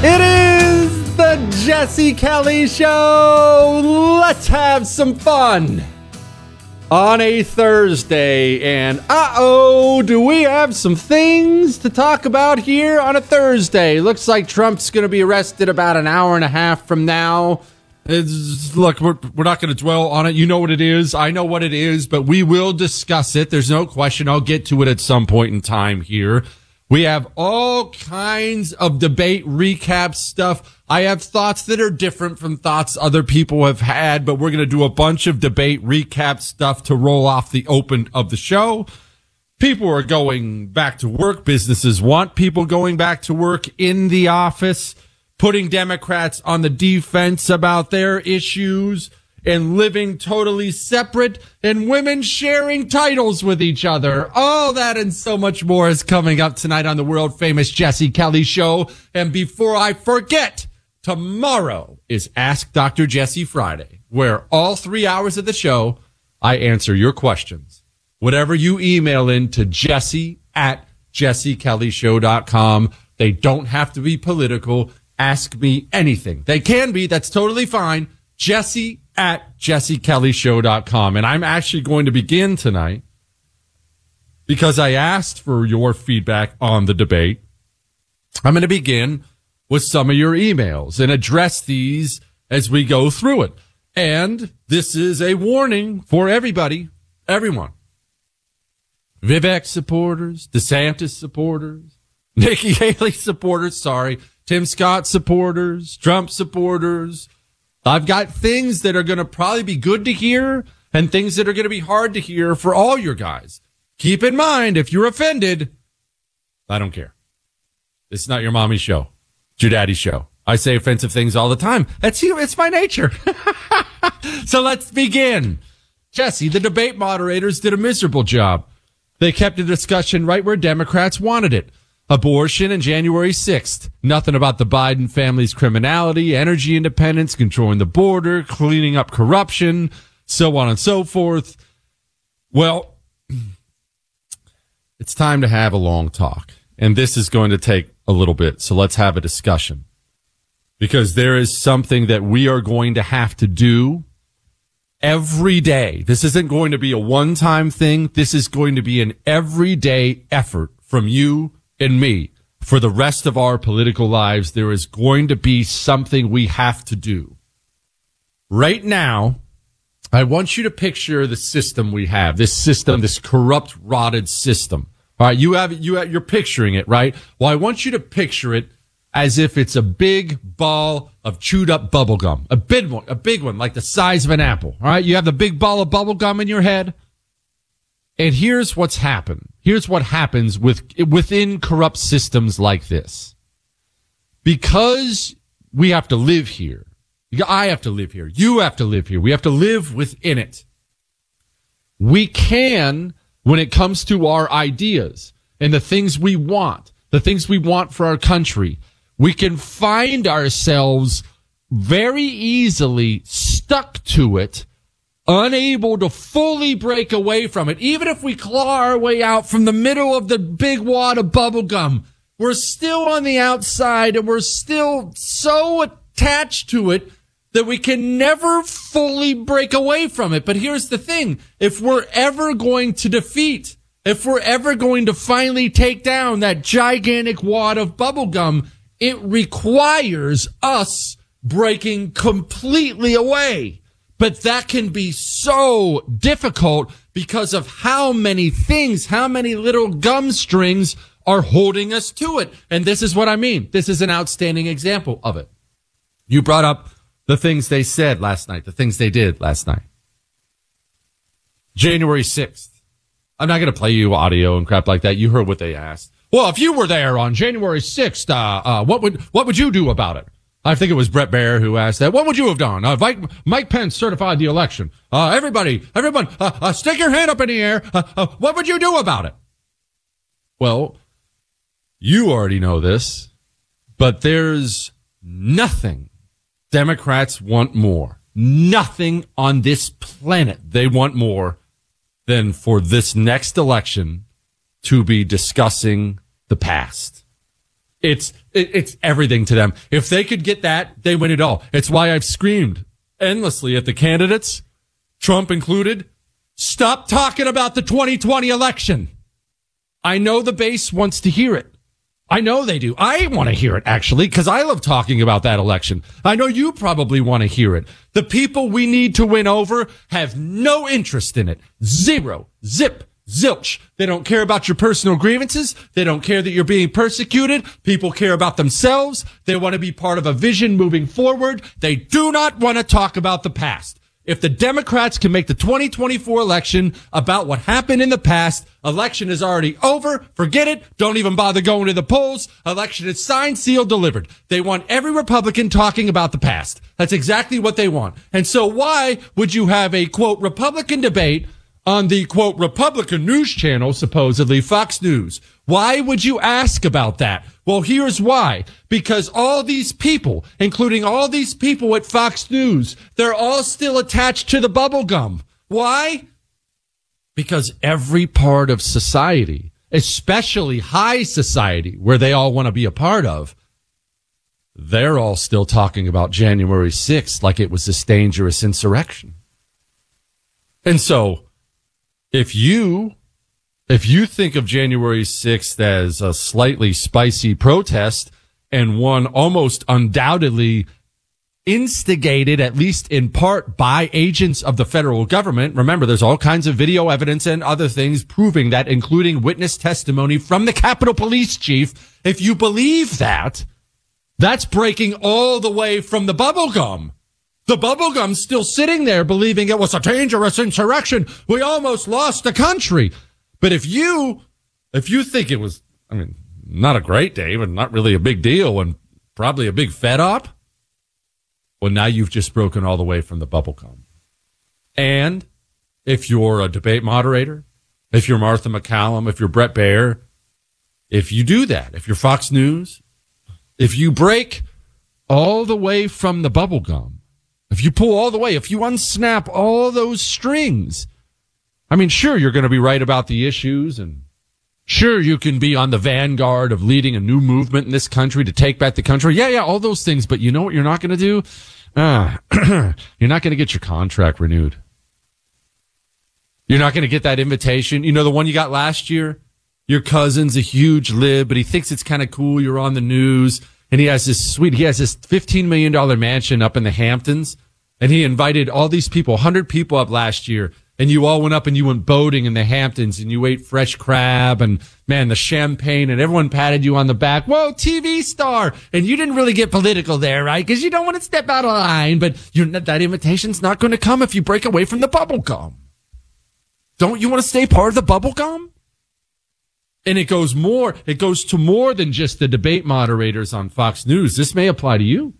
It is the Jesse Kelly Show. Let's have some fun on a Thursday. And uh oh, do we have some things to talk about here on a Thursday? Looks like Trump's going to be arrested about an hour and a half from now. It's, look, we're, we're not going to dwell on it. You know what it is. I know what it is, but we will discuss it. There's no question. I'll get to it at some point in time here. We have all kinds of debate recap stuff. I have thoughts that are different from thoughts other people have had, but we're going to do a bunch of debate recap stuff to roll off the open of the show. People are going back to work. Businesses want people going back to work in the office putting Democrats on the defense about their issues and living totally separate and women sharing titles with each other. All that and so much more is coming up tonight on the world famous Jesse Kelly show. And before I forget, tomorrow is Ask Dr. Jesse Friday, where all three hours of the show, I answer your questions. Whatever you email in to jesse at jessekellyshow.com. They don't have to be political ask me anything. They can be. That's totally fine. Jesse at jessekellyshow.com. And I'm actually going to begin tonight because I asked for your feedback on the debate. I'm going to begin with some of your emails and address these as we go through it. And this is a warning for everybody, everyone. Vivek supporters, DeSantis supporters, Nikki Haley supporters, sorry, Tim Scott supporters, Trump supporters. I've got things that are going to probably be good to hear and things that are going to be hard to hear for all your guys. Keep in mind, if you're offended, I don't care. It's not your mommy's show. It's your daddy's show. I say offensive things all the time. That's you. It's my nature. so let's begin. Jesse, the debate moderators did a miserable job. They kept the discussion right where Democrats wanted it. Abortion and January 6th. Nothing about the Biden family's criminality, energy independence, controlling the border, cleaning up corruption, so on and so forth. Well, it's time to have a long talk. And this is going to take a little bit. So let's have a discussion because there is something that we are going to have to do every day. This isn't going to be a one time thing. This is going to be an everyday effort from you and me for the rest of our political lives. There is going to be something we have to do. Right now, I want you to picture the system we have, this system, this corrupt, rotted system. All right. You have, you have, you're picturing it, right? Well, I want you to picture it as if it's a big ball of chewed up bubble gum, a big one, a big one, like the size of an apple. All right. You have the big ball of bubble gum in your head. And here's what's happened. Here's what happens with, within corrupt systems like this. Because we have to live here. I have to live here. You have to live here. We have to live within it. We can, when it comes to our ideas and the things we want, the things we want for our country, we can find ourselves very easily stuck to it, unable to fully break away from it. Even if we claw our way out from the middle of the big wad of bubble gum, we're still on the outside and we're still so attached to it that we can never fully break away from it. But here's the thing. If we're ever going to defeat, if we're ever going to finally take down that gigantic wad of bubble gum, it requires us breaking completely away. But that can be so difficult because of how many things, how many little gum strings are holding us to it. And this is what I mean. This is an outstanding example of it. You brought up the things they said last night, the things they did last night. January 6th. I'm not going to play you audio and crap like that. You heard what they asked. Well, if you were there on January 6th, uh, uh, what would, what would you do about it? I think it was Brett Baier who asked that. What would you have done? Uh, Mike, Mike Pence certified the election. Uh, everybody, everyone, uh, uh, stick your hand up in the air. Uh, what would you do about it? Well, you already know this, but there's nothing Democrats want more. Nothing on this planet they want more than for this next election to be discussing the past. It's it, it's everything to them. If they could get that, they win it all. It's why I've screamed endlessly at the candidates, Trump included, stop talking about the 2020 election. I know the base wants to hear it. I know they do. I want to hear it actually because I love talking about that election. I know you probably want to hear it. The people we need to win over have no interest in it. Zero. Zip. Zilch. They don't care about your personal grievances. They don't care that you're being persecuted. People care about themselves. They want to be part of a vision moving forward. They do not want to talk about the past. If the Democrats can make the 2024 election about what happened in the past, election is already over. Forget it. Don't even bother going to the polls. Election is signed, sealed, delivered. They want every Republican talking about the past. That's exactly what they want. And so why would you have a quote Republican debate on the quote Republican news channel, supposedly Fox News. Why would you ask about that? Well, here's why. Because all these people, including all these people at Fox News, they're all still attached to the bubble gum. Why? Because every part of society, especially high society, where they all want to be a part of, they're all still talking about January 6th like it was this dangerous insurrection. And so, if you if you think of January 6th as a slightly spicy protest and one almost undoubtedly instigated, at least in part, by agents of the federal government. Remember, there's all kinds of video evidence and other things proving that, including witness testimony from the Capitol Police Chief. If you believe that, that's breaking all the way from the bubble gum. The bubblegum's still sitting there believing it was a dangerous insurrection. We almost lost the country. But if you, if you think it was, I mean, not a great day, but not really a big deal, and probably a big fed up. Well, now you've just broken all the way from the bubble gum. And if you're a debate moderator, if you're Martha MacCallum, if you're Brett Baier, if you do that, if you're Fox News, if you break all the way from the bubble gum, if you pull all the way, if you unsnap all those strings, I mean, sure, you're going to be right about the issues and sure, you can be on the vanguard of leading a new movement in this country to take back the country. Yeah, yeah, all those things. But you know what you're not going to do? Uh, you're not going to get your contract renewed. You're not going to get that invitation. You know, the one you got last year? Your cousin's a huge lib, but he thinks it's kind of cool. You're on the news and he has this sweet, he has this $15 million mansion up in the Hamptons and he invited all these people, 100 people up last year and you all went up and you went boating in the Hamptons and you ate fresh crab and man, the champagne and everyone patted you on the back. Whoa, TV star. And you didn't really get political there, right? Cause you don't want to step out of line, but that invitation's not going to come if you break away from the bubble gum. Don't you want to stay part of the bubble gum? And it goes more, it goes to more than just the debate moderators on Fox News. This may apply to you.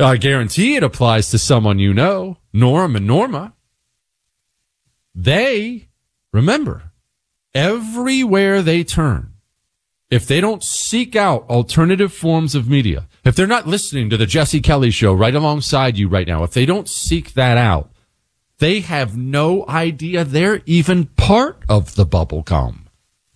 I guarantee it applies to someone you know, Norm and Norma. They, remember, everywhere they turn, if they don't seek out alternative forms of media, if they're not listening to the Jesse Kelly show right alongside you right now, if they don't seek that out, they have no idea they're even part of the bubble gum.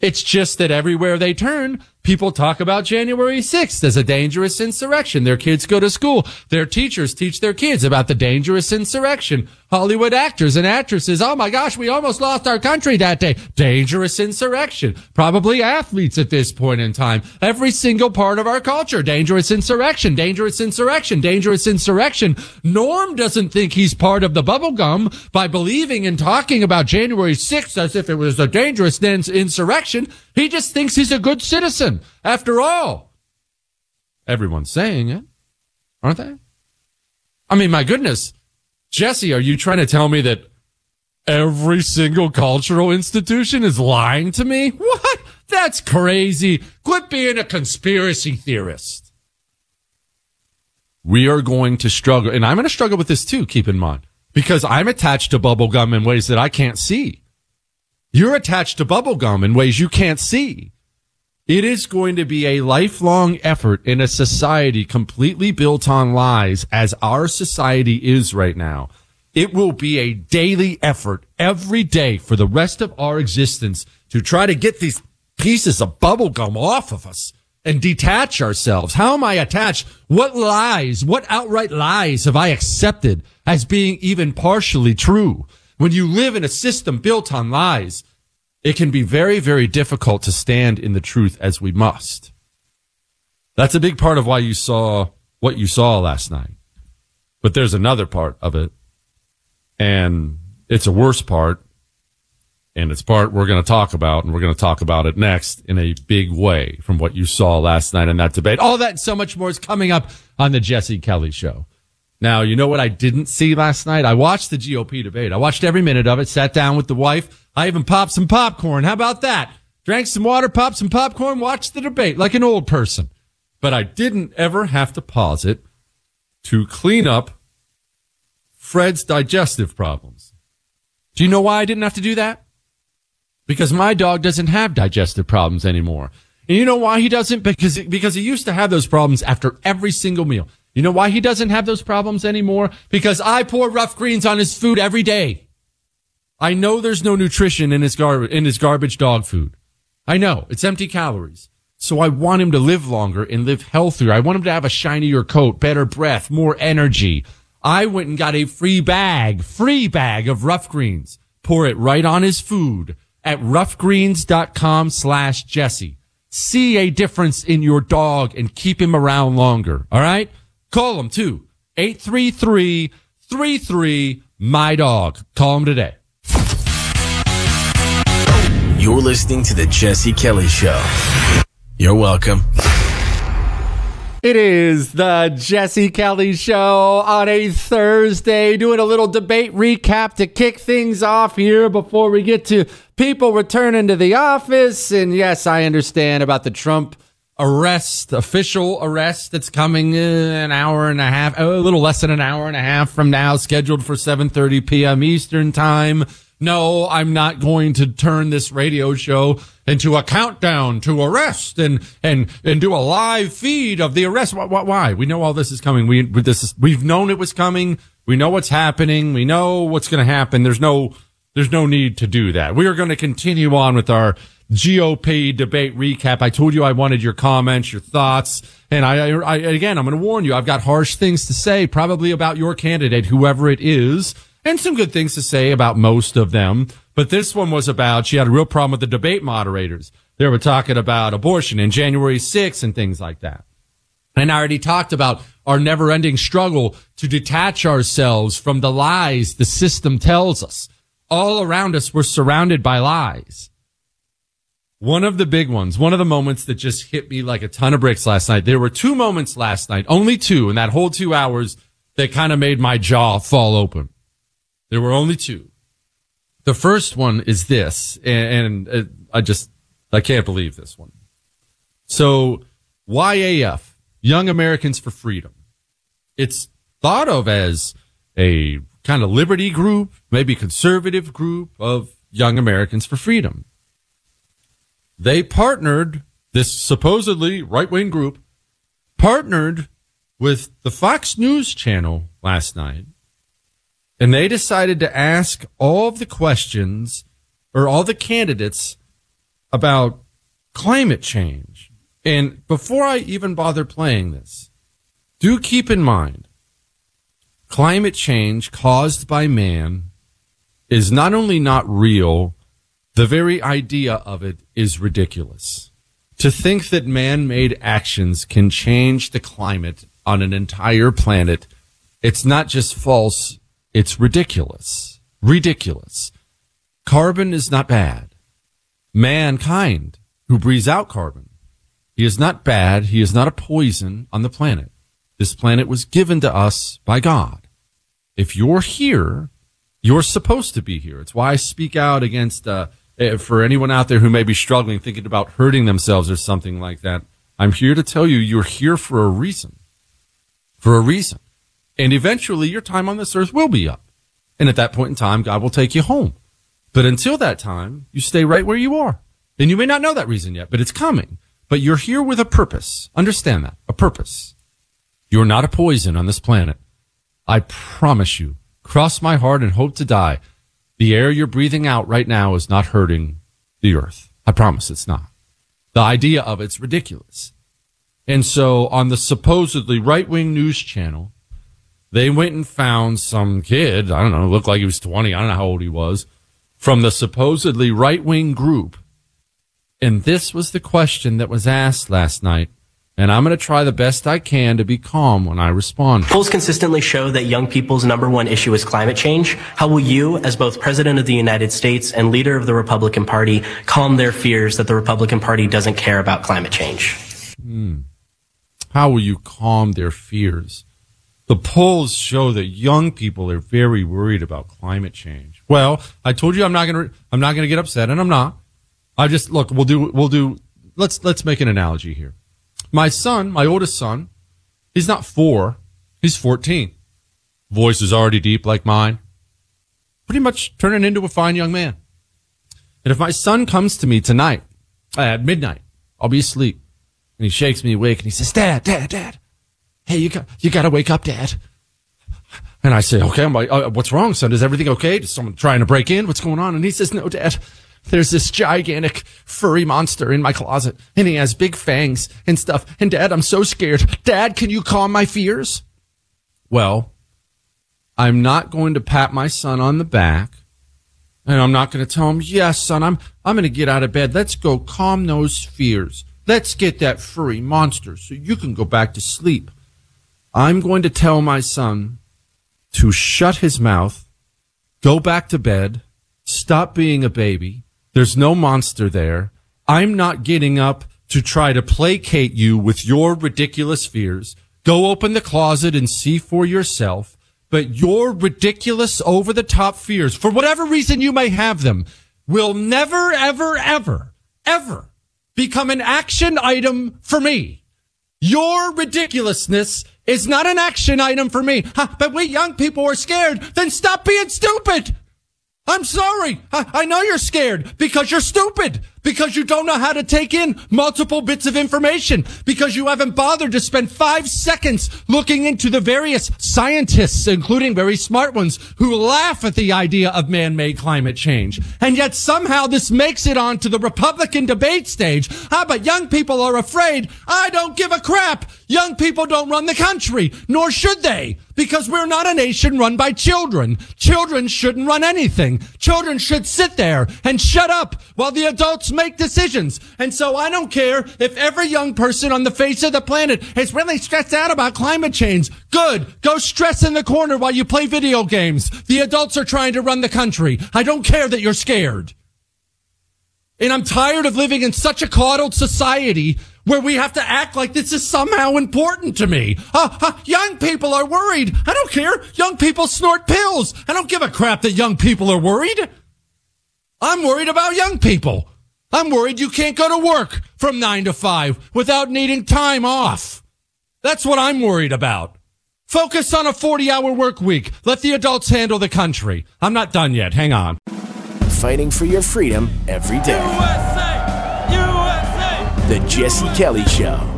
It's just that everywhere they turn, People talk about January 6th as a dangerous insurrection. Their kids go to school. Their teachers teach their kids about the dangerous insurrection. Hollywood actors and actresses. Oh my gosh, we almost lost our country that day. Dangerous insurrection. Probably athletes at this point in time. Every single part of our culture. Dangerous insurrection. Dangerous insurrection. Dangerous insurrection. Norm doesn't think he's part of the bubblegum by believing and talking about January 6th as if it was a dangerous insurrection. He just thinks he's a good citizen. After all, everyone's saying it, aren't they? I mean, my goodness. Jesse, are you trying to tell me that every single cultural institution is lying to me? What? That's crazy. Quit being a conspiracy theorist. We are going to struggle, and I'm going to struggle with this too, keep in mind, because I'm attached to bubblegum in ways that I can't see. You're attached to bubblegum in ways you can't see. It is going to be a lifelong effort in a society completely built on lies as our society is right now. It will be a daily effort every day for the rest of our existence to try to get these pieces of bubblegum off of us and detach ourselves. How am I attached? What lies, what outright lies have I accepted as being even partially true? When you live in a system built on lies, it can be very, very difficult to stand in the truth as we must. That's a big part of why you saw what you saw last night. But there's another part of it, and it's a worse part, and it's part we're going to talk about, and we're going to talk about it next in a big way from what you saw last night in that debate. All that and so much more is coming up on the Jesse Kelly Show. Now, you know what I didn't see last night? I watched the GOP debate. I watched every minute of it, sat down with the wife. I even popped some popcorn. How about that? Drank some water, popped some popcorn, watched the debate like an old person. But I didn't ever have to pause it to clean up Fred's digestive problems. Do you know why I didn't have to do that? Because my dog doesn't have digestive problems anymore. And you know why he doesn't? Because, because he used to have those problems after every single meal. You know why he doesn't have those problems anymore? Because I pour rough greens on his food every day. I know there's no nutrition in his gar- in his garbage dog food. I know it's empty calories. So I want him to live longer and live healthier. I want him to have a shinier coat, better breath, more energy. I went and got a free bag, free bag of rough greens. Pour it right on his food at roughgreens.com slash Jesse. See a difference in your dog and keep him around longer. All right. Call them too. 833 33 My Dog. Call them today. You're listening to The Jesse Kelly Show. You're welcome. It is the Jesse Kelly Show on a Thursday, doing a little debate recap to kick things off here before we get to people returning to the office. And yes, I understand about the Trump arrest, official arrest that's coming in an hour and a half, a little less than an hour and a half from now, scheduled for 7:30 p.m. Eastern time. No, I'm not going to turn this radio show into a countdown to arrest and and and do a live feed of the arrest. Why? why? We know all this is coming. We this is, we've known it was coming. We know what's happening. We know what's going to happen. There's no there's no need to do that. We are going to continue on with our GOP debate recap. I told you I wanted your comments, your thoughts. And I, I again, I'm going to warn you, I've got harsh things to say, probably about your candidate, whoever it is, and some good things to say about most of them. But this one was about, she had a real problem with the debate moderators. They were talking about abortion and January 6th and things like that. And I already talked about our never ending struggle to detach ourselves from the lies the system tells us. All around us, we're surrounded by lies. One of the big ones, one of the moments that just hit me like a ton of bricks last night. There were two moments last night, only two in that whole two hours that kind of made my jaw fall open. There were only two. The first one is this, and, and uh, I just, I can't believe this one. So YAF, Young Americans for Freedom. It's thought of as a kind of liberty group, maybe conservative group of young Americans for freedom. They partnered, this supposedly right wing group, partnered with the Fox News channel last night, and they decided to ask all of the questions or all the candidates about climate change. And before I even bother playing this, do keep in mind climate change caused by man is not only not real, the very idea of it is ridiculous. To think that man made actions can change the climate on an entire planet, it's not just false, it's ridiculous. Ridiculous. Carbon is not bad. Mankind, who breathes out carbon, he is not bad. He is not a poison on the planet. This planet was given to us by God. If you're here, you're supposed to be here. It's why I speak out against uh, Eh, for anyone out there who may be struggling, thinking about hurting themselves or something like that, I'm here to tell you you're here for a reason. For a reason. And eventually your time on this earth will be up. And at that point in time, God will take you home. But until that time, you stay right where you are. And you may not know that reason yet, but it's coming. But you're here with a purpose. Understand that. A purpose. You're not a poison on this planet. I promise you. Cross my heart and hope to die. The air you're breathing out right now is not hurting the earth. I promise it's not. The idea of it's ridiculous. And so on the supposedly right wing news channel, they went and found some kid, I don't know, looked like he was 20, I don't know how old he was, from the supposedly right wing group. And this was the question that was asked last night and I'm going to try the best I can to be calm when I respond. Polls consistently show that young people's number one issue is climate change. How will you, as both President of the United States and leader of the Republican Party, calm their fears that the Republican Party doesn't care about climate change? Hmm. How will you calm their fears? The polls show that young people are very worried about climate change. Well, I told you I'm not going to, I'm not going to get upset and I'm not. I just, look, we'll do, we'll do, let's, let's make an analogy here. My son, my oldest son, he's not four, he's 14. Voice is already deep like mine. Pretty much turning into a fine young man. And if my son comes to me tonight at midnight, I'll be asleep. And he shakes me awake and he says, Dad, Dad, Dad. Hey, you got, you got to wake up, Dad. And I say, okay, I'm like, uh, what's wrong, son? Is everything okay? Is someone trying to break in? What's going on? And he says, no, Dad. There's this gigantic furry monster in my closet and he has big fangs and stuff. And dad, I'm so scared. Dad, can you calm my fears? Well, I'm not going to pat my son on the back and I'm not going to tell him, yes, son, I'm, I'm going to get out of bed. Let's go calm those fears. Let's get that furry monster so you can go back to sleep. I'm going to tell my son to shut his mouth, go back to bed, stop being a baby, there's no monster there. I'm not getting up to try to placate you with your ridiculous fears. Go open the closet and see for yourself. But your ridiculous over the top fears, for whatever reason you may have them, will never, ever, ever, ever become an action item for me. Your ridiculousness is not an action item for me. Huh, but we young people are scared. Then stop being stupid. I'm sorry. I, I know you're scared because you're stupid because you don't know how to take in multiple bits of information, because you haven't bothered to spend five seconds looking into the various scientists, including very smart ones, who laugh at the idea of man-made climate change. And yet somehow this makes it onto the Republican debate stage. Ah, but young people are afraid. I don't give a crap. Young people don't run the country, nor should they, because we're not a nation run by children. Children shouldn't run anything. Children should sit there and shut up while the adults make decisions. And so I don't care if every young person on the face of the planet is really stressed out about climate change. Good. Go stress in the corner while you play video games. The adults are trying to run the country. I don't care that you're scared. And I'm tired of living in such a coddled society where we have to act like this is somehow important to me. Uh, uh, young people are worried. I don't care. Young people snort pills. I don't give a crap that young people are worried. I'm worried about young people. I'm worried you can't go to work from nine to five without needing time off. That's what I'm worried about. Focus on a 40 hour work week. Let the adults handle the country. I'm not done yet. Hang on. Fighting for your freedom every day. USA! The Jesse Kelly Show.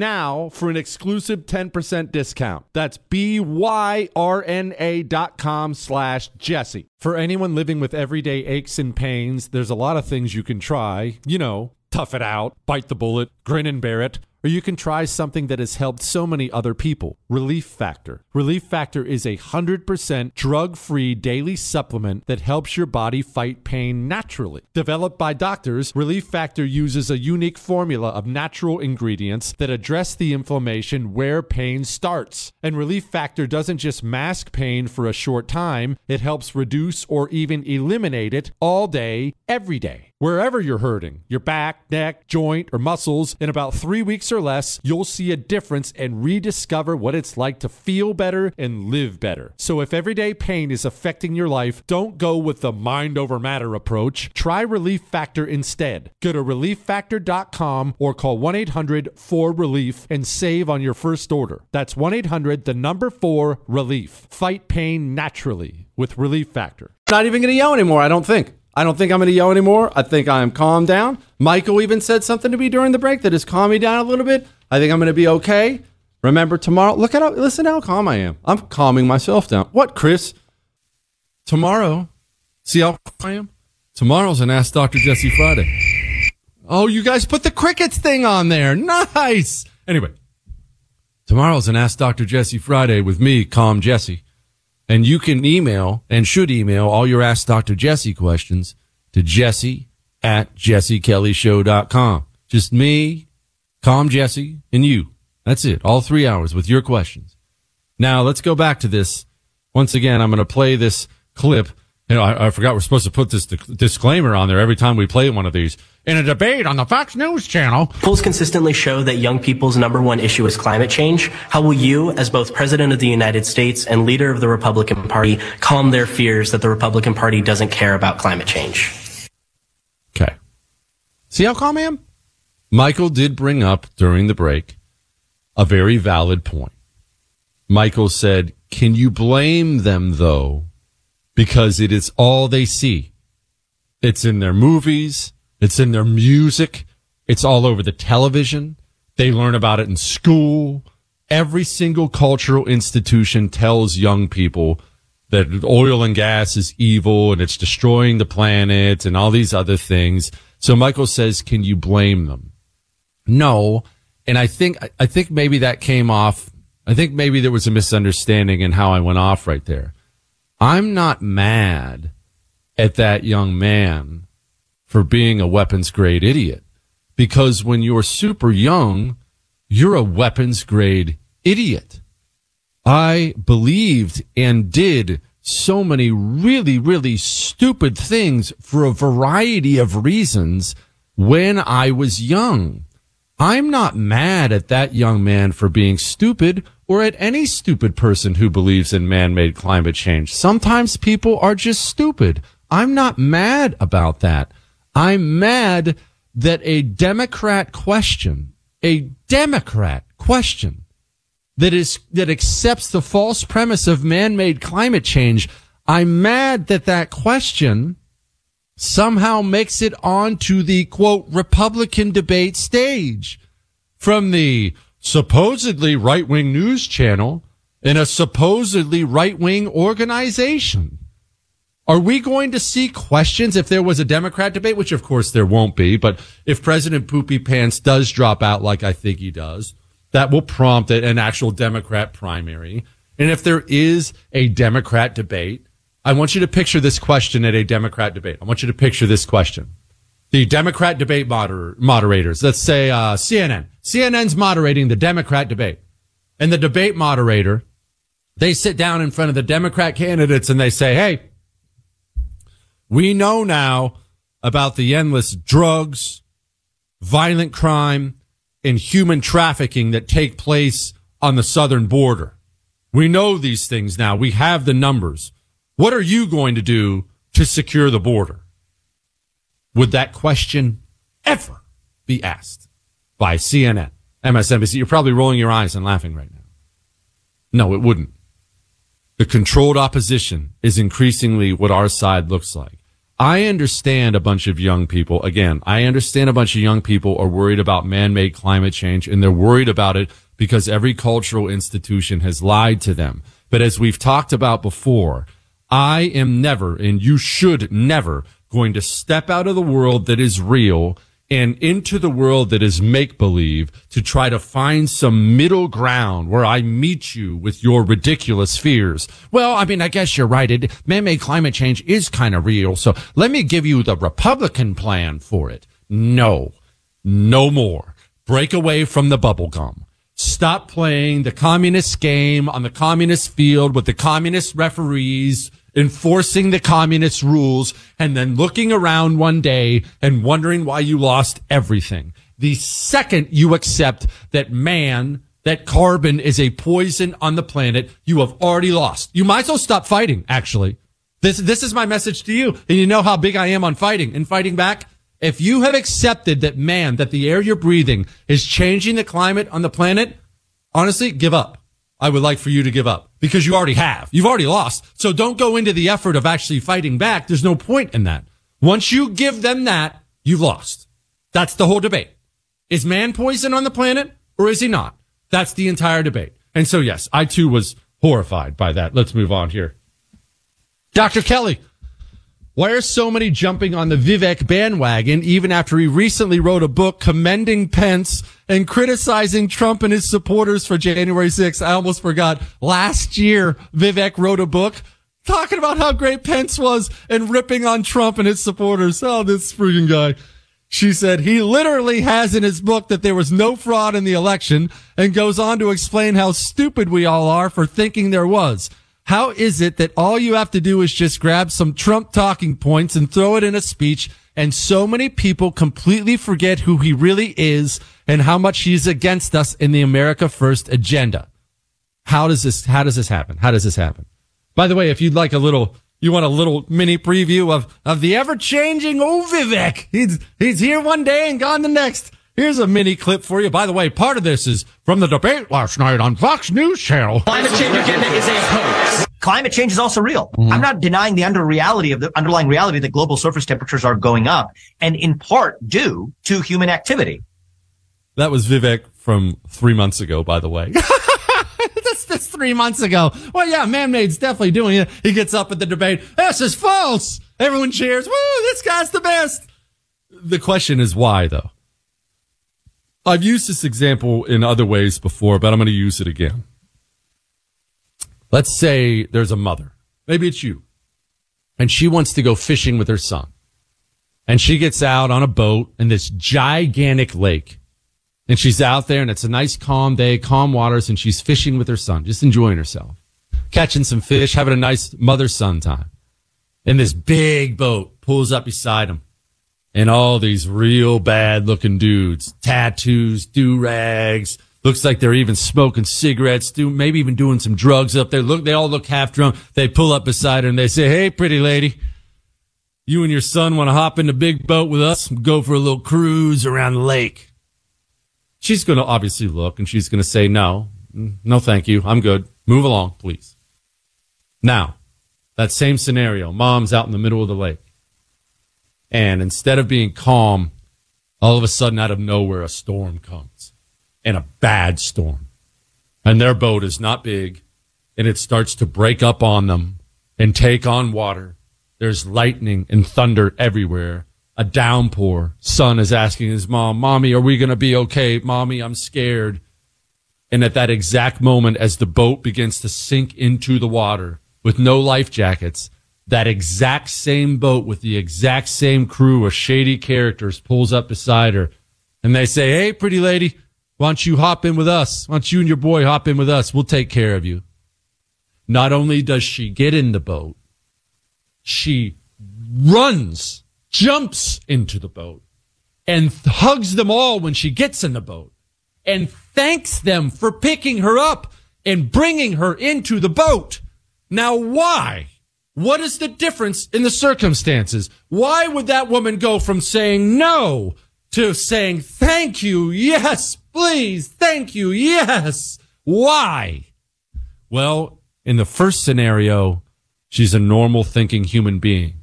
now for an exclusive 10% discount. That's B-Y-R-N-A dot com slash Jesse. For anyone living with everyday aches and pains, there's a lot of things you can try. You know, tough it out, bite the bullet, grin and bear it. Or you can try something that has helped so many other people Relief Factor. Relief Factor is a 100% drug free daily supplement that helps your body fight pain naturally. Developed by doctors, Relief Factor uses a unique formula of natural ingredients that address the inflammation where pain starts. And Relief Factor doesn't just mask pain for a short time, it helps reduce or even eliminate it all day, every day. Wherever you're hurting, your back, neck, joint, or muscles, in about three weeks or less, you'll see a difference and rediscover what it's like to feel better and live better. So if everyday pain is affecting your life, don't go with the mind over matter approach. Try Relief Factor instead. Go to relieffactor.com or call 1 800 4 Relief and save on your first order. That's 1 800 the number 4 Relief. Fight pain naturally with Relief Factor. Not even going to yell anymore, I don't think. I don't think I'm going to yell anymore. I think I'm calmed down. Michael even said something to me during the break that has calmed me down a little bit. I think I'm going to be okay. Remember tomorrow, look at how, listen how calm I am. I'm calming myself down. What, Chris? Tomorrow, see how calm I am? Tomorrow's an Ask Dr. Jesse Friday. Oh, you guys put the crickets thing on there. Nice. Anyway, tomorrow's an Ask Dr. Jesse Friday with me, Calm Jesse. And you can email and should email all your Ask Dr. Jesse questions to jesse at jessekellyshow.com. Just me, Calm Jesse, and you. That's it. All three hours with your questions. Now let's go back to this. Once again, I'm going to play this clip. You know, I, I forgot we're supposed to put this disclaimer on there every time we play one of these. In a debate on the Fox News channel. Polls consistently show that young people's number one issue is climate change. How will you, as both President of the United States and leader of the Republican Party, calm their fears that the Republican Party doesn't care about climate change? Okay. See how calm I am? Michael did bring up during the break a very valid point. Michael said, Can you blame them though? Because it is all they see. It's in their movies, it's in their music, it's all over the television. They learn about it in school. Every single cultural institution tells young people that oil and gas is evil and it's destroying the planet and all these other things. So Michael says, Can you blame them? No, and I think I think maybe that came off. I think maybe there was a misunderstanding in how I went off right there. I'm not mad at that young man for being a weapons grade idiot because when you're super young, you're a weapons grade idiot. I believed and did so many really, really stupid things for a variety of reasons when I was young. I'm not mad at that young man for being stupid or at any stupid person who believes in man-made climate change. Sometimes people are just stupid. I'm not mad about that. I'm mad that a Democrat question, a Democrat question that is, that accepts the false premise of man-made climate change. I'm mad that that question somehow makes it onto the quote Republican debate stage from the supposedly right wing news channel in a supposedly right wing organization. Are we going to see questions if there was a Democrat debate, which of course there won't be, but if President Poopy Pants does drop out like I think he does, that will prompt an actual Democrat primary. And if there is a Democrat debate, I want you to picture this question at a Democrat debate. I want you to picture this question. The Democrat debate moder- moderators, let's say uh, CNN. CNN's moderating the Democrat debate. And the debate moderator, they sit down in front of the Democrat candidates and they say, hey, we know now about the endless drugs, violent crime, and human trafficking that take place on the southern border. We know these things now. We have the numbers. What are you going to do to secure the border? Would that question ever be asked by CNN, MSNBC? You're probably rolling your eyes and laughing right now. No, it wouldn't. The controlled opposition is increasingly what our side looks like. I understand a bunch of young people, again, I understand a bunch of young people are worried about man-made climate change and they're worried about it because every cultural institution has lied to them. But as we've talked about before, I am never, and you should never, going to step out of the world that is real and into the world that is make believe to try to find some middle ground where I meet you with your ridiculous fears. Well, I mean, I guess you're right. It, man-made climate change is kind of real. So let me give you the Republican plan for it. No, no more. Break away from the bubble gum. Stop playing the communist game on the communist field with the communist referees enforcing the communist rules and then looking around one day and wondering why you lost everything. The second you accept that man, that carbon is a poison on the planet, you have already lost. You might as well stop fighting, actually. This, this is my message to you. And you know how big I am on fighting and fighting back. If you have accepted that man, that the air you're breathing is changing the climate on the planet, honestly, give up. I would like for you to give up because you already have. You've already lost. So don't go into the effort of actually fighting back. There's no point in that. Once you give them that, you've lost. That's the whole debate. Is man poison on the planet or is he not? That's the entire debate. And so, yes, I too was horrified by that. Let's move on here. Dr. Kelly, why are so many jumping on the Vivek bandwagon even after he recently wrote a book commending Pence and criticizing Trump and his supporters for January 6th? I almost forgot. Last year, Vivek wrote a book talking about how great Pence was and ripping on Trump and his supporters. Oh, this freaking guy. She said he literally has in his book that there was no fraud in the election and goes on to explain how stupid we all are for thinking there was. How is it that all you have to do is just grab some Trump talking points and throw it in a speech and so many people completely forget who he really is and how much he's against us in the America First agenda? How does this, how does this happen? How does this happen? By the way, if you'd like a little, you want a little mini preview of, of the ever changing Vivek. He's, he's here one day and gone the next. Here's a mini clip for you. By the way, part of this is from the debate last night on Fox News Channel. Climate change agenda is a hoax. Climate change is also real. Mm-hmm. I'm not denying the under reality of the underlying reality that global surface temperatures are going up and in part due to human activity. That was Vivek from three months ago, by the way. that's, that's three months ago. Well, yeah, man-made's definitely doing it. He gets up at the debate. This is false. Everyone cheers. Woo, this guy's the best. The question is why though? I've used this example in other ways before, but I'm going to use it again. Let's say there's a mother. Maybe it's you. And she wants to go fishing with her son. And she gets out on a boat in this gigantic lake. And she's out there and it's a nice calm day, calm waters, and she's fishing with her son, just enjoying herself, catching some fish, having a nice mother son time. And this big boat pulls up beside him and all these real bad looking dudes, tattoos, do rags. Looks like they're even smoking cigarettes, do maybe even doing some drugs up there. Look, they all look half drunk. They pull up beside her and they say, "Hey, pretty lady, you and your son want to hop in the big boat with us and go for a little cruise around the lake?" She's going to obviously look and she's going to say, "No, no, thank you. I'm good. Move along, please." Now, that same scenario, mom's out in the middle of the lake. And instead of being calm, all of a sudden out of nowhere, a storm comes and a bad storm. And their boat is not big and it starts to break up on them and take on water. There's lightning and thunder everywhere. A downpour. Son is asking his mom, Mommy, are we going to be okay? Mommy, I'm scared. And at that exact moment, as the boat begins to sink into the water with no life jackets, that exact same boat with the exact same crew of shady characters pulls up beside her and they say, Hey, pretty lady, why don't you hop in with us? Why don't you and your boy hop in with us? We'll take care of you. Not only does she get in the boat, she runs, jumps into the boat and hugs them all when she gets in the boat and thanks them for picking her up and bringing her into the boat. Now, why? What is the difference in the circumstances? Why would that woman go from saying no to saying thank you, yes, please, thank you, yes? Why? Well, in the first scenario, she's a normal thinking human being.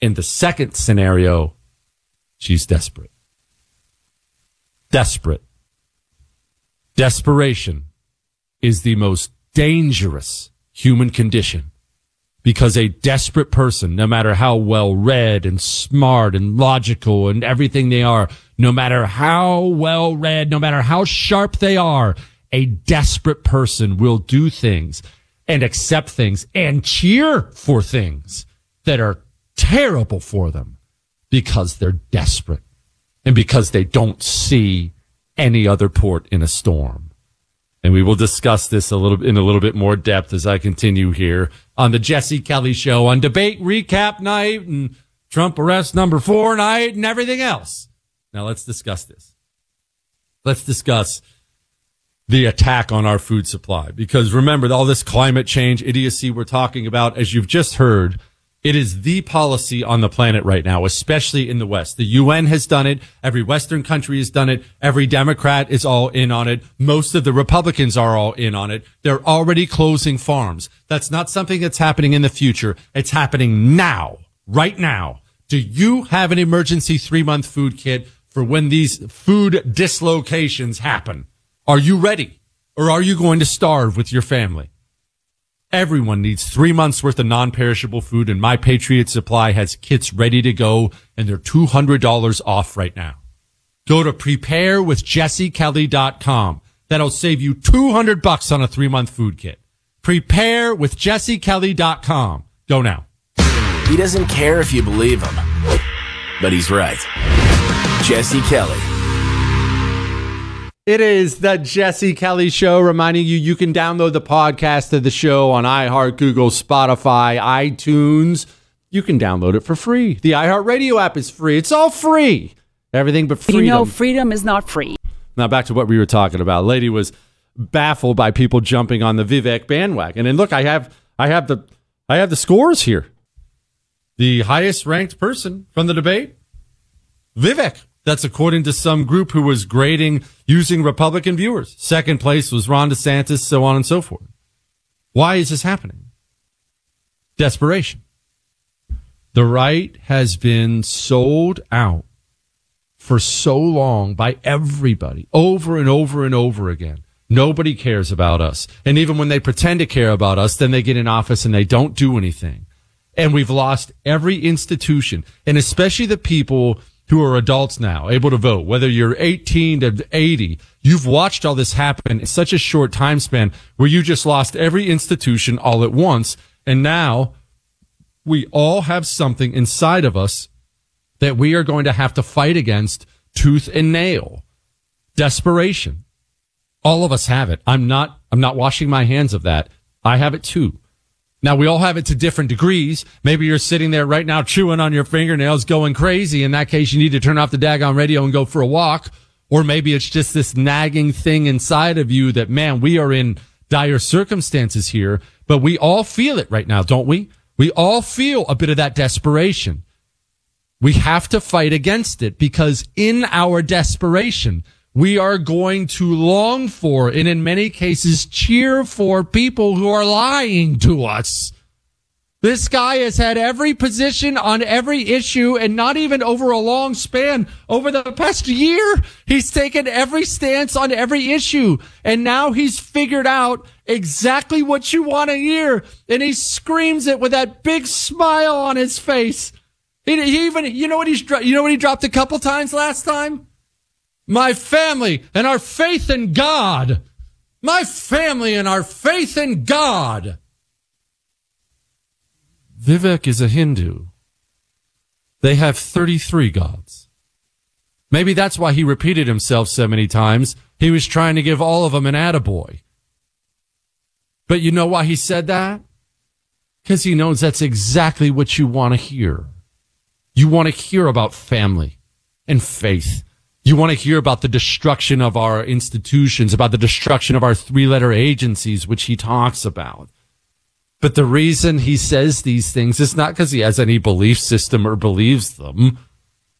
In the second scenario, she's desperate. Desperate. Desperation is the most dangerous human condition because a desperate person, no matter how well read and smart and logical and everything they are, no matter how well read, no matter how sharp they are, a desperate person will do things and accept things and cheer for things that are terrible for them because they're desperate and because they don't see any other port in a storm. And we will discuss this a little in a little bit more depth as I continue here on the Jesse Kelly show on debate recap night and Trump arrest number four night and everything else. Now let's discuss this. Let's discuss the attack on our food supply because remember all this climate change idiocy we're talking about, as you've just heard, it is the policy on the planet right now, especially in the West. The UN has done it. Every Western country has done it. Every Democrat is all in on it. Most of the Republicans are all in on it. They're already closing farms. That's not something that's happening in the future. It's happening now, right now. Do you have an emergency three month food kit for when these food dislocations happen? Are you ready or are you going to starve with your family? Everyone needs three months worth of non-perishable food and My Patriot Supply has kits ready to go and they're $200 off right now. Go to preparewithjessekelly.com. That'll save you 200 bucks on a three month food kit. Preparewithjessekelly.com. Go now. He doesn't care if you believe him, but he's right. Jesse Kelly. It is the Jesse Kelly Show, reminding you you can download the podcast of the show on iHeart, Google, Spotify, iTunes. You can download it for free. The iHeartRadio app is free. It's all free. Everything but freedom. You know, freedom is not free. Now back to what we were talking about. Lady was baffled by people jumping on the Vivek bandwagon. And look, I have I have the I have the scores here. The highest ranked person from the debate, Vivek. That's according to some group who was grading using Republican viewers. Second place was Ron DeSantis, so on and so forth. Why is this happening? Desperation. The right has been sold out for so long by everybody over and over and over again. Nobody cares about us. And even when they pretend to care about us, then they get in office and they don't do anything. And we've lost every institution and especially the people who are adults now, able to vote, whether you're 18 to 80, you've watched all this happen in such a short time span where you just lost every institution all at once. And now we all have something inside of us that we are going to have to fight against tooth and nail. Desperation. All of us have it. I'm not, I'm not washing my hands of that. I have it too. Now we all have it to different degrees. Maybe you're sitting there right now chewing on your fingernails, going crazy. In that case, you need to turn off the daggone radio and go for a walk. Or maybe it's just this nagging thing inside of you that, man, we are in dire circumstances here, but we all feel it right now, don't we? We all feel a bit of that desperation. We have to fight against it because in our desperation, we are going to long for and in many cases cheer for people who are lying to us. This guy has had every position on every issue and not even over a long span. Over the past year, he's taken every stance on every issue. And now he's figured out exactly what you want to hear. And he screams it with that big smile on his face. He, even, you know what he's, you know what he dropped a couple times last time? My family and our faith in God. My family and our faith in God. Vivek is a Hindu. They have 33 gods. Maybe that's why he repeated himself so many times. He was trying to give all of them an attaboy. But you know why he said that? Because he knows that's exactly what you want to hear. You want to hear about family and faith you want to hear about the destruction of our institutions, about the destruction of our three letter agencies, which he talks about. But the reason he says these things is not because he has any belief system or believes them.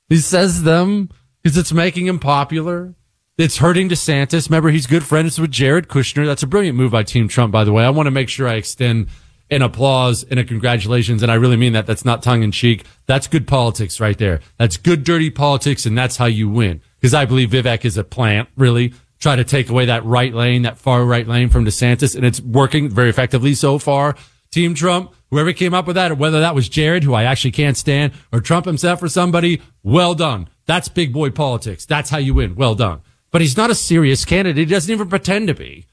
He says them because it's making him popular. It's hurting DeSantis. Remember, he's good friends with Jared Kushner. That's a brilliant move by Team Trump, by the way. I want to make sure I extend an applause and a congratulations. And I really mean that. That's not tongue in cheek. That's good politics right there. That's good, dirty politics. And that's how you win because I believe Vivek is a plant, really. Try to take away that right lane, that far right lane from DeSantis, and it's working very effectively so far. Team Trump, whoever came up with that, or whether that was Jared, who I actually can't stand, or Trump himself or somebody, well done. That's big boy politics. That's how you win. Well done. But he's not a serious candidate. He doesn't even pretend to be.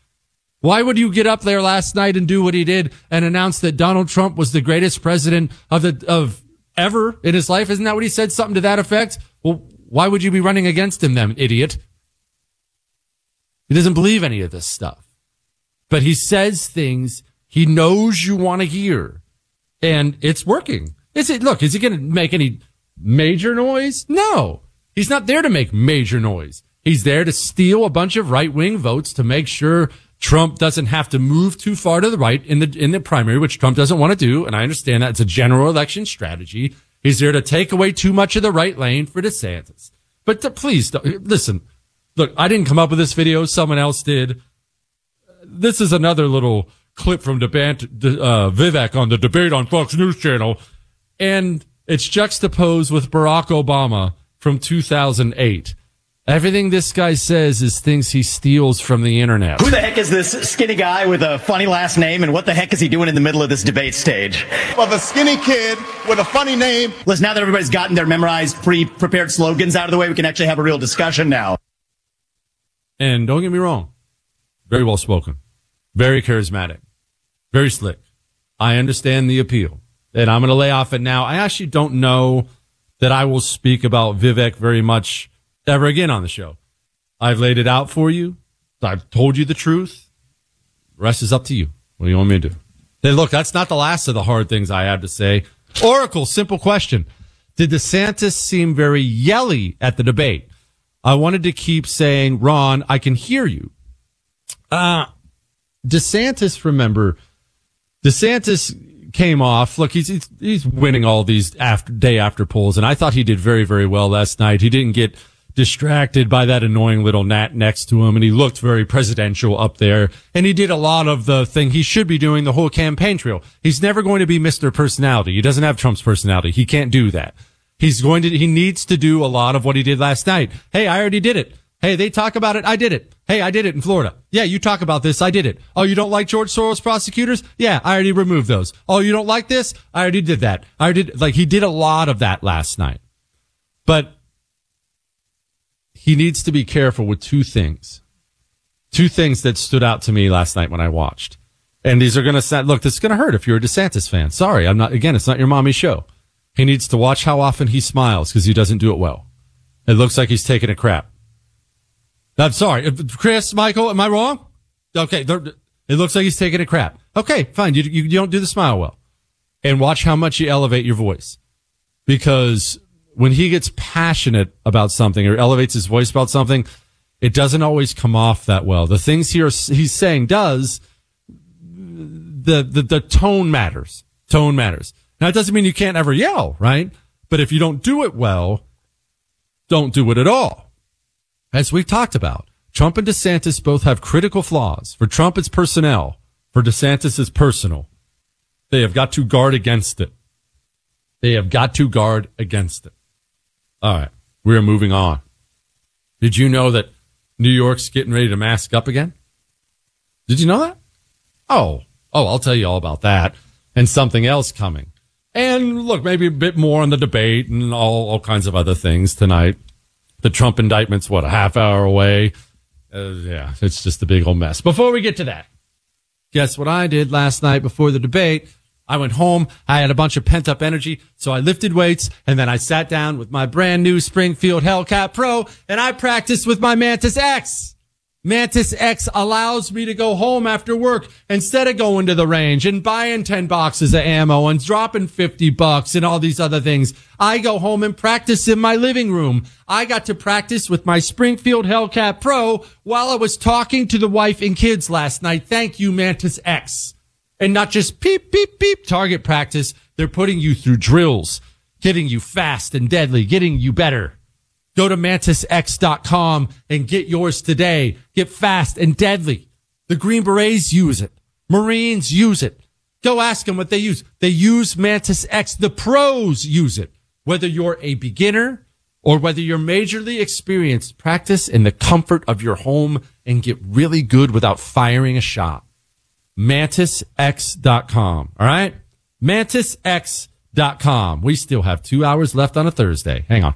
Why would you get up there last night and do what he did and announce that Donald Trump was the greatest president of the, of ever in his life? Isn't that what he said? Something to that effect? Well, why would you be running against him then, idiot? He doesn't believe any of this stuff, but he says things he knows you want to hear and it's working. Is it, look, is he going to make any major noise? No, he's not there to make major noise. He's there to steal a bunch of right wing votes to make sure Trump doesn't have to move too far to the right in the, in the primary, which Trump doesn't want to do. And I understand that it's a general election strategy. He's there to take away too much of the right lane for DeSantis. But to, please listen. Look, I didn't come up with this video. Someone else did. This is another little clip from debate, uh, Vivek on the debate on Fox News channel. And it's juxtaposed with Barack Obama from 2008. Everything this guy says is things he steals from the internet. Who the heck is this skinny guy with a funny last name, and what the heck is he doing in the middle of this debate stage? Well, the skinny kid with a funny name. Listen, now that everybody's gotten their memorized, pre-prepared slogans out of the way, we can actually have a real discussion now. And don't get me wrong, very well spoken, very charismatic, very slick. I understand the appeal, and I'm going to lay off it now. I actually don't know that I will speak about Vivek very much ever again on the show. I've laid it out for you. I've told you the truth. The rest is up to you. What do you want me to do? Hey, look, that's not the last of the hard things I have to say. Oracle, simple question. Did DeSantis seem very yelly at the debate? I wanted to keep saying, Ron, I can hear you. Uh, DeSantis, remember, DeSantis came off. Look, he's, he's, he's winning all these after day after polls. And I thought he did very, very well last night. He didn't get distracted by that annoying little gnat next to him and he looked very presidential up there and he did a lot of the thing he should be doing the whole campaign trail. He's never going to be Mr. Personality. He doesn't have Trump's personality. He can't do that. He's going to, he needs to do a lot of what he did last night. Hey, I already did it. Hey, they talk about it. I did it. Hey, I did it in Florida. Yeah, you talk about this. I did it. Oh, you don't like George Soros prosecutors? Yeah, I already removed those. Oh, you don't like this? I already did that. I already did, like he did a lot of that last night. But he needs to be careful with two things. Two things that stood out to me last night when I watched. And these are going to look, this is going to hurt if you're a DeSantis fan. Sorry. I'm not, again, it's not your mommy show. He needs to watch how often he smiles because he doesn't do it well. It looks like he's taking a crap. I'm sorry. Chris, Michael, am I wrong? Okay. It looks like he's taking a crap. Okay, fine. You, you, you don't do the smile well. And watch how much you elevate your voice because when he gets passionate about something or elevates his voice about something, it doesn't always come off that well. The things he are, he's saying does, the, the, the tone matters. Tone matters. Now, it doesn't mean you can't ever yell, right? But if you don't do it well, don't do it at all. As we've talked about, Trump and DeSantis both have critical flaws. For Trump, it's personnel. For DeSantis, it's personal. They have got to guard against it. They have got to guard against it. All right. We are moving on. Did you know that New York's getting ready to mask up again? Did you know that? Oh, oh, I'll tell you all about that and something else coming. And look, maybe a bit more on the debate and all, all kinds of other things tonight. The Trump indictment's what, a half hour away? Uh, yeah, it's just a big old mess. Before we get to that, guess what I did last night before the debate? I went home. I had a bunch of pent up energy. So I lifted weights and then I sat down with my brand new Springfield Hellcat Pro and I practiced with my Mantis X. Mantis X allows me to go home after work instead of going to the range and buying 10 boxes of ammo and dropping 50 bucks and all these other things. I go home and practice in my living room. I got to practice with my Springfield Hellcat Pro while I was talking to the wife and kids last night. Thank you, Mantis X and not just peep, peep, peep target practice. They're putting you through drills, getting you fast and deadly, getting you better. Go to mantisx.com and get yours today. Get fast and deadly. The Green Berets use it. Marines use it. Go ask them what they use. They use Mantis X. The pros use it. Whether you're a beginner or whether you're majorly experienced, practice in the comfort of your home and get really good without firing a shot. MantisX.com. All right? MantisX.com. We still have two hours left on a Thursday. Hang on.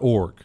Org.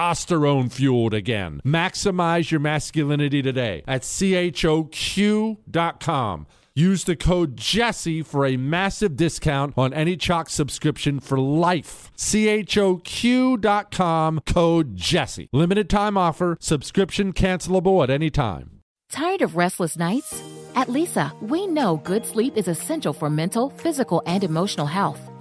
testosterone fueled again. Maximize your masculinity today at choq.com. Use the code Jesse for a massive discount on any CHOQ subscription for life. choq.com code Jesse. Limited time offer. Subscription cancelable at any time. Tired of restless nights? At Leesa, we know good sleep is essential for mental, physical, and emotional health.